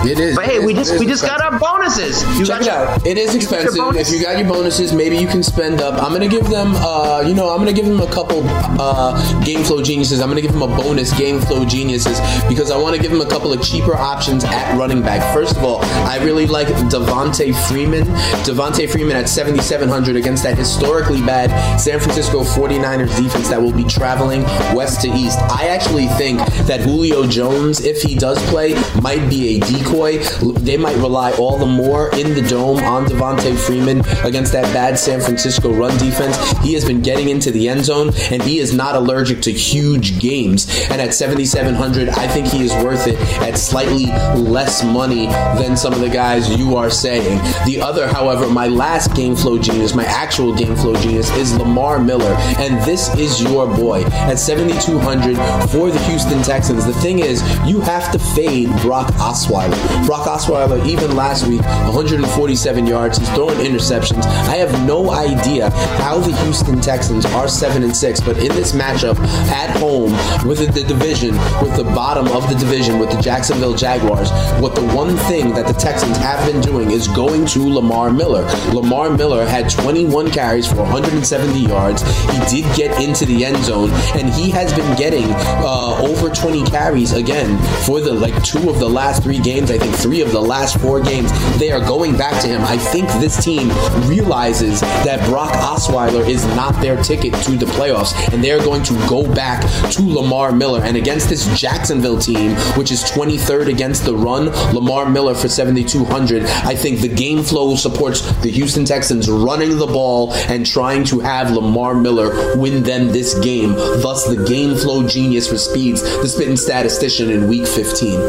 It is. But hey, It we just we just expensive. got our bonuses. You Check got it your- out. It is you got your expensive. If you got your bonuses, maybe you can spend up. I'm gonna give them. Uh, you know, I'm gonna give them a couple uh, game flow geniuses. I'm gonna give them a bonus game flow geniuses because I want to give them a couple of cheaper options at running back. First of all, I really like Devonta Freeman. Devonta Freeman at 7,700 against that historically bad San Francisco 49ers defense that will be traveling west to east. I actually think that Julio Jones, if he does play, might be a decoy. They might rely all the more in the dome on Devonta Freeman against that bad San Francisco run defense. He has been getting into the end zone, and he is not allergic to huge games. And at 7,700, I think he is worth it at slightly less money than some of the guys you are saying. The other, however, my last game flow genius, my actual game flow genius, is Lamar Miller, and this is your boy at 7,200 for the Houston Texans. The thing is, you have to fade Brock Osweiler. Brock Osweiler, even last week, 147 yards. He's throwing interceptions. I have no idea how the Houston Texans are seven and six, but in this matchup at home with the division, with the bottom of the division, with the Jacksonville Jaguars, what the one thing that the Texans have been doing is going to Lamar Miller. Lamar Miller had 21 carries for 170 yards. He did get into the end zone, and he has been getting uh, over 20 carries again for the like two of the last three games. I think three of the last four games they are going back to him. I think this team realizes that Brock Osweiler is not their ticket to the playoffs, and they're going to go back to Lamar Miller. And against this Jacksonville team, which is 23rd against the run, Lamar Miller for 7,200. I think the game flow supports the Houston Texans running the ball and trying to have Lamar Miller win them this game. Thus, the game flow genius for Speeds, the spitting statistician week 15.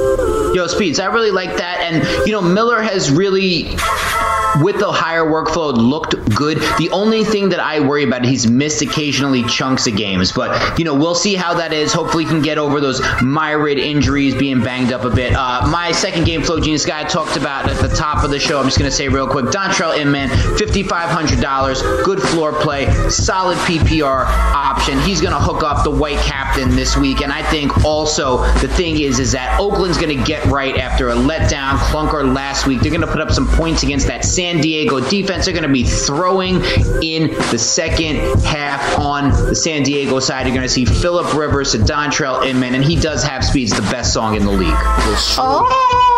Yo, Speeds, I really like that. And, you know, Miller has really with the higher workload looked good. The only thing that I worry about he's missed occasionally chunks of games, but you know we'll see how that is. Hopefully he can get over those myriad injuries, being banged up a bit. Uh, my second game flow genius guy I talked about at the top of the show. I'm just gonna say real quick, Dontrelle Inman, fifty five hundred dollars, good floor play, solid PPR option. He's gonna hook up the white captain this week, and I think also the thing is is that Oakland's gonna get right after a letdown clunker last week. They're gonna put up some points against that. San San Diego defense. They're going to be throwing in the second half on the San Diego side. You're going to see Philip Rivers to Dontrelle Inman, and he does have speeds the best song in the league. Oh.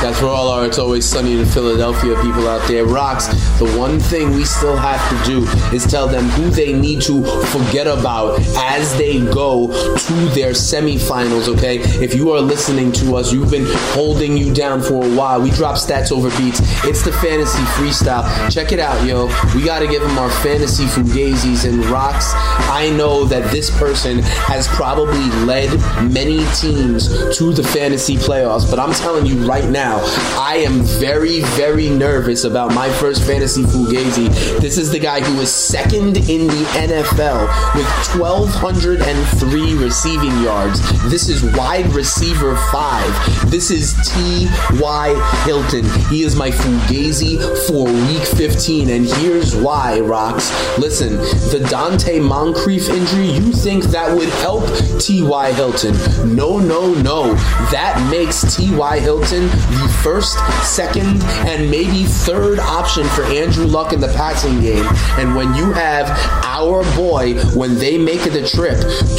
That's for all our It's Always Sunny in Philadelphia people out there. Rocks, the one thing we still have to do is tell them who they need to forget about as they go to their semifinals, okay? If you are listening to us, you've been holding you down for a while. We drop stats over beats. It's the fantasy freestyle. Check it out, yo. We got to give them our fantasy fugazis and rocks. I know that this person has probably led many teams to the fantasy playoffs, but I'm telling you right now, I am very, very nervous about my first fantasy fugazi. This is the guy who is second in the NFL with 1,203 receiving yards. This is wide receiver five. This is T.Y. Hilton. He is my fugazi for week 15, and here's why, Rocks. Listen, the Donte Moncrief injury, you think that would help T.Y. Hilton? No, no, no. That makes T.Y. Hilton the first, second, and maybe third option for Andrew Luck in the passing game. And when you have our boy, when they make the trip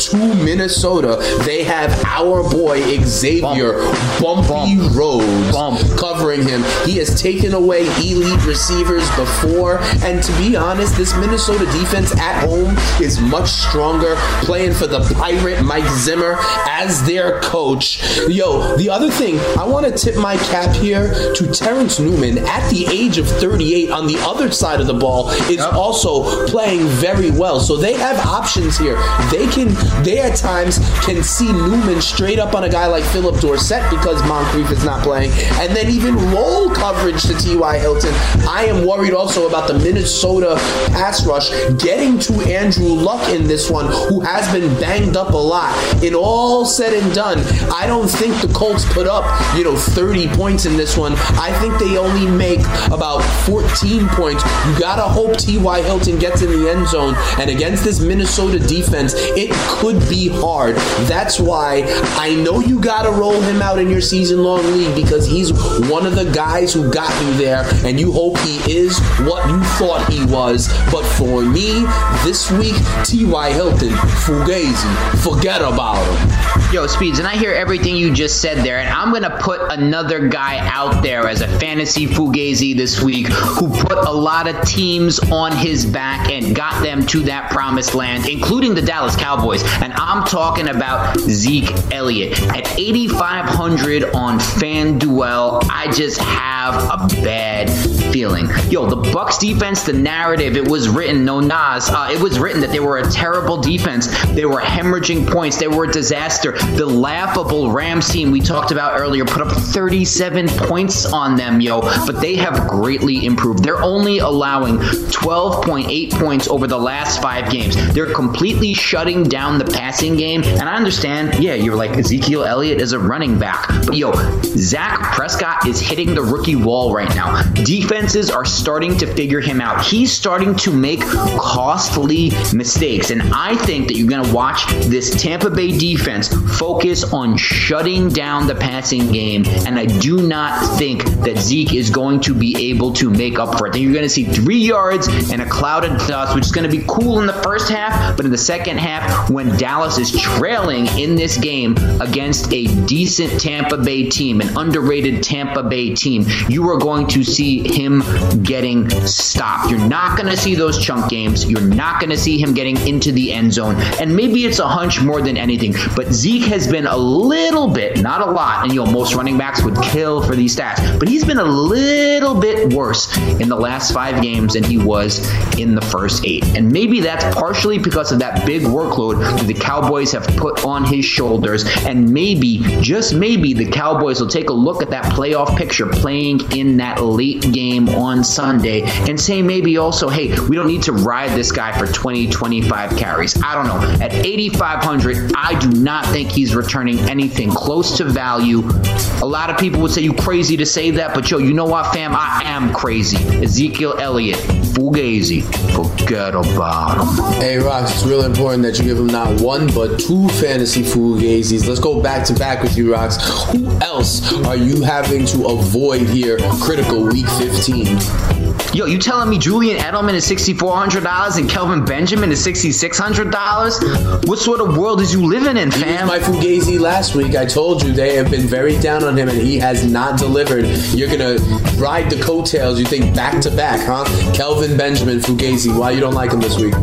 to Minnesota, they have our boy Xavier Bumpy Rhodes covering him. He has taken away elite receivers before, and to be honest, this Minnesota defense at home is much stronger, playing for the Pirate Mike Zimmer as their coach. Yo, the other thing, I want to tip my cap here to Terrence Newman at the age of 38 on the other side of the ball is also playing very well. So they have options here. They can they at times can see Newman straight up on a guy like Phillip Dorsett because Moncrief is not playing, and then even roll coverage to T.Y. Hilton. I am worried also about the Minnesota pass rush getting to Andrew Luck in this one, who has been banged up a lot. In all said and done, I don't think the Colts put up, you know, 30 points in this one. I think they only make about 14 points. You gotta hope T.Y. Hilton gets in the end zone, and against this Minnesota defense, it could be hard. That's why I know you gotta roll him out in your season long league because he's one of the guys who got you there, and you hope he is what you thought he was. But for me, this week, T.Y. Hilton, Fugazi, forget about him. Yo, Speeds, and I hear everything you just said there, and I'm gonna put another guy out there as a fantasy fugazi this week who put a lot of teams on his back and got them to that promised land, including the Dallas Cowboys. And I'm talking about Zeke Elliott at 8,500 on FanDuel. I just have a bad feeling. Yo, the Bucks defense, the narrative, it was written, no Nas, uh, it was written that they were a terrible defense. They were hemorrhaging points. They were a disaster. The laughable Rams team we talked about earlier put up 37 points on them, yo, but they have greatly improved. They're only allowing 12.8 points over the last five games. They're completely shutting down the passing game. And I understand, yeah, you're like Ezekiel Elliott is a running back. But yo, Dak Prescott is hitting the rookie wall right now. Defenses are starting to figure him out. He's starting to make costly mistakes. And I think that you're going to watch this Tampa Bay defense focus on shutting down the passing game, and I do not think that Zeke is going to be able to make up for it. You're going to see three yards and a cloud of dust, which is going to be cool in the first half, but in the second half, when Dallas is trailing in this game against a decent Tampa Bay team, an underrated Tampa Bay team, you are going to see him getting stopped. You're not going to see those chunk games. You're not going to see him getting into the end zone. And maybe it's a hunch more than anything, but Zeke has been a little bit, not a lot, and you know, most running backs would kill for these stats, but he's been a little bit worse in the last five games than he was in the first eight. And maybe that's partially because of that big workload that the Cowboys have put on his shoulders. And maybe, just maybe, the Cowboys will take a look at that playoff picture playing in that late game on Sunday and say maybe also, hey, we don't need to ride this guy for 20, 25 carries. I don't know. At 8,500, I do not think he's returning anything close to value. A lot of people would say you crazy to say that, but yo, you know what, fam? I am crazy. Ezekiel Elliott, Fugazi, forget about him. Hey, Rocks, it's really important that you give him not one but two fantasy fugazis. Let's go back to back with you, Rocks. Who else are you having to avoid here? Critical week 15. Yo, you telling me Julian Edelman is $6,400 and Kelvin Benjamin is $6,600? What sort of world is you living in, fam? my Fugazi last week. I told you they have been very down on him and he has not delivered. You're going to ride the coattails, you think, back to back, huh? Kelvin Benjamin, Fugazi. Why you don't like him this week?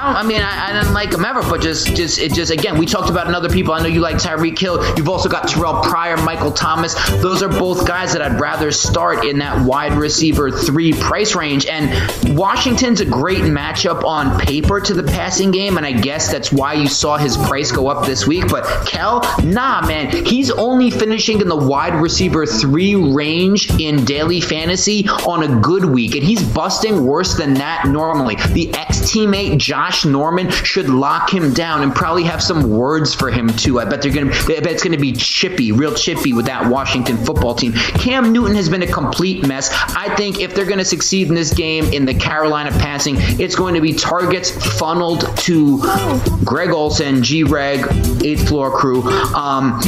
I, I mean, I, I didn't like him ever, but just, just, it just, again, we talked about other people. I know you like Tyreek Hill. You've also got Terrelle Pryor, Michael Thomas. Those are both guys that I'd rather start in that wide receiver three price range. And Washington's a great matchup on paper to the passing game, and I guess that's why you saw his price go up this week. But Kel, nah, man, he's only finishing in the wide receiver three range in daily fantasy on a good week, and he's busting worse than that normally. The ex teammate Josh Norman should lock him down and probably have some words for him too. I bet they're gonna, I bet it's gonna be chippy, real chippy with that Washington football team. Cam Newton has been a complete mess. I think if they're gonna succeed in this game in the Carolina passing, it's going to be targets funneled to Greg Olsen, G Reg, eighth floor crew. Um,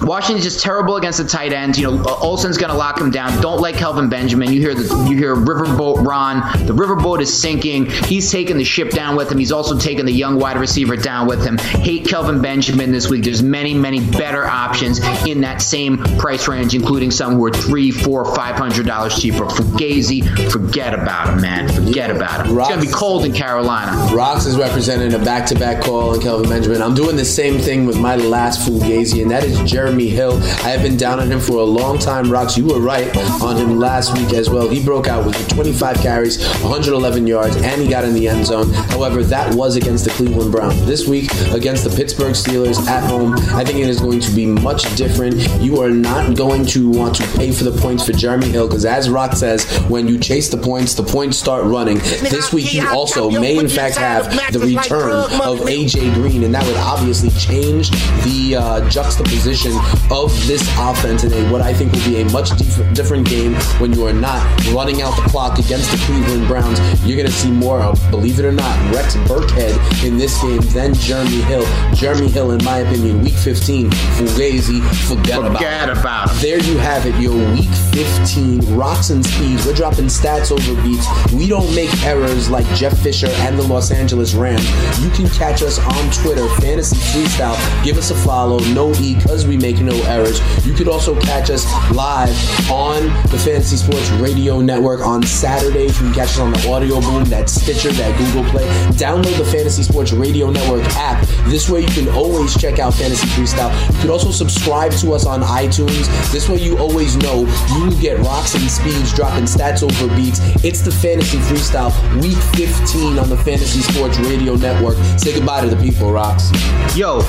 Washington's just terrible against the tight ends. You know, uh, Olsen's going to lock him down. Don't like Kelvin Benjamin. You hear the you hear Riverboat Ron. The Riverboat is sinking. He's taking the ship down with him. He's also taking the young wide receiver down with him. Hate Kelvin Benjamin this week. There's many many better options in that same price range, including some who are three, four, five hundred dollars cheaper. Fugazi, forget about him, man. Forget about him. It's going to be cold in Carolina. Rocks is representing a back-to-back call on Kelvin Benjamin. I'm doing the same thing with my last Fugazi, and that is Jeremy Hill. I have been down on him for a long time. Rocks, you were right on him last week as well. He broke out with 25 carries, 111 yards, and he got in the end zone. However, that was against the Cleveland Browns. This week, against the Pittsburgh Steelers at home, I think it is going to be much different. You are not going to want to pay for the points for Jeremy Hill because, as Rock says, when you chase the points, the points start running. This week, you also may, in fact, have the return of AJ Green, and that would obviously change the uh, juxtaposition of this offense in a what I think will be a much dif- different game when you are not running out the clock against the Cleveland Browns. You're going to see more of, believe it or not, Rex Burkhead in this game than Jeremy Hill. Jeremy Hill, in my opinion, week 15, Fugazi, forget, about Forget it. about him. There you have it, yo. Week 15, rocks and speeds. We're dropping stats over beats. We don't make errors like Jeff Fisher and the Los Angeles Rams. You can catch us on Twitter, Fantasy Freestyle. Give us a follow, no E, because we make no errors. You could also catch us live on the Fantasy Sports Radio Network on Saturdays. You can catch us on the Audio Boom, that Stitcher, that Google Play. Download the Fantasy Sports Radio Network app. This way you can always check out Fantasy Freestyle. You could also subscribe to us on iTunes. This way you always know you will get rocks and speeds dropping stats over beats. It's the Fantasy Freestyle week 15 on the Fantasy Sports Radio Network. Say goodbye to the people, Rocks. Yo,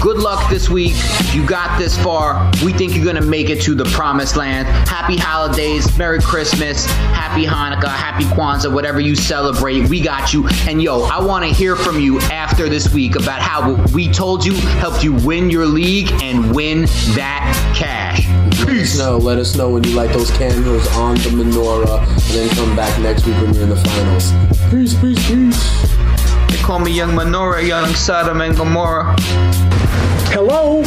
good luck this week. You got this far. We think you're gonna make it to the promised land. Happy holidays, Merry Christmas, Happy Hanukkah, Happy Kwanzaa, whatever you celebrate. We got you. And yo, I want to hear from you after this week about how what we told you helped you win your league and win that cash. Let No. Let us know when you light those candles on the menorah, and then come back next week when you're in the finals. Peace, peace, peace. They call me Young Menorah, Young Sodom and Gomorrah. Hello?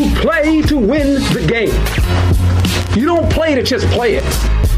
You play to win the game. You don't play to just play it.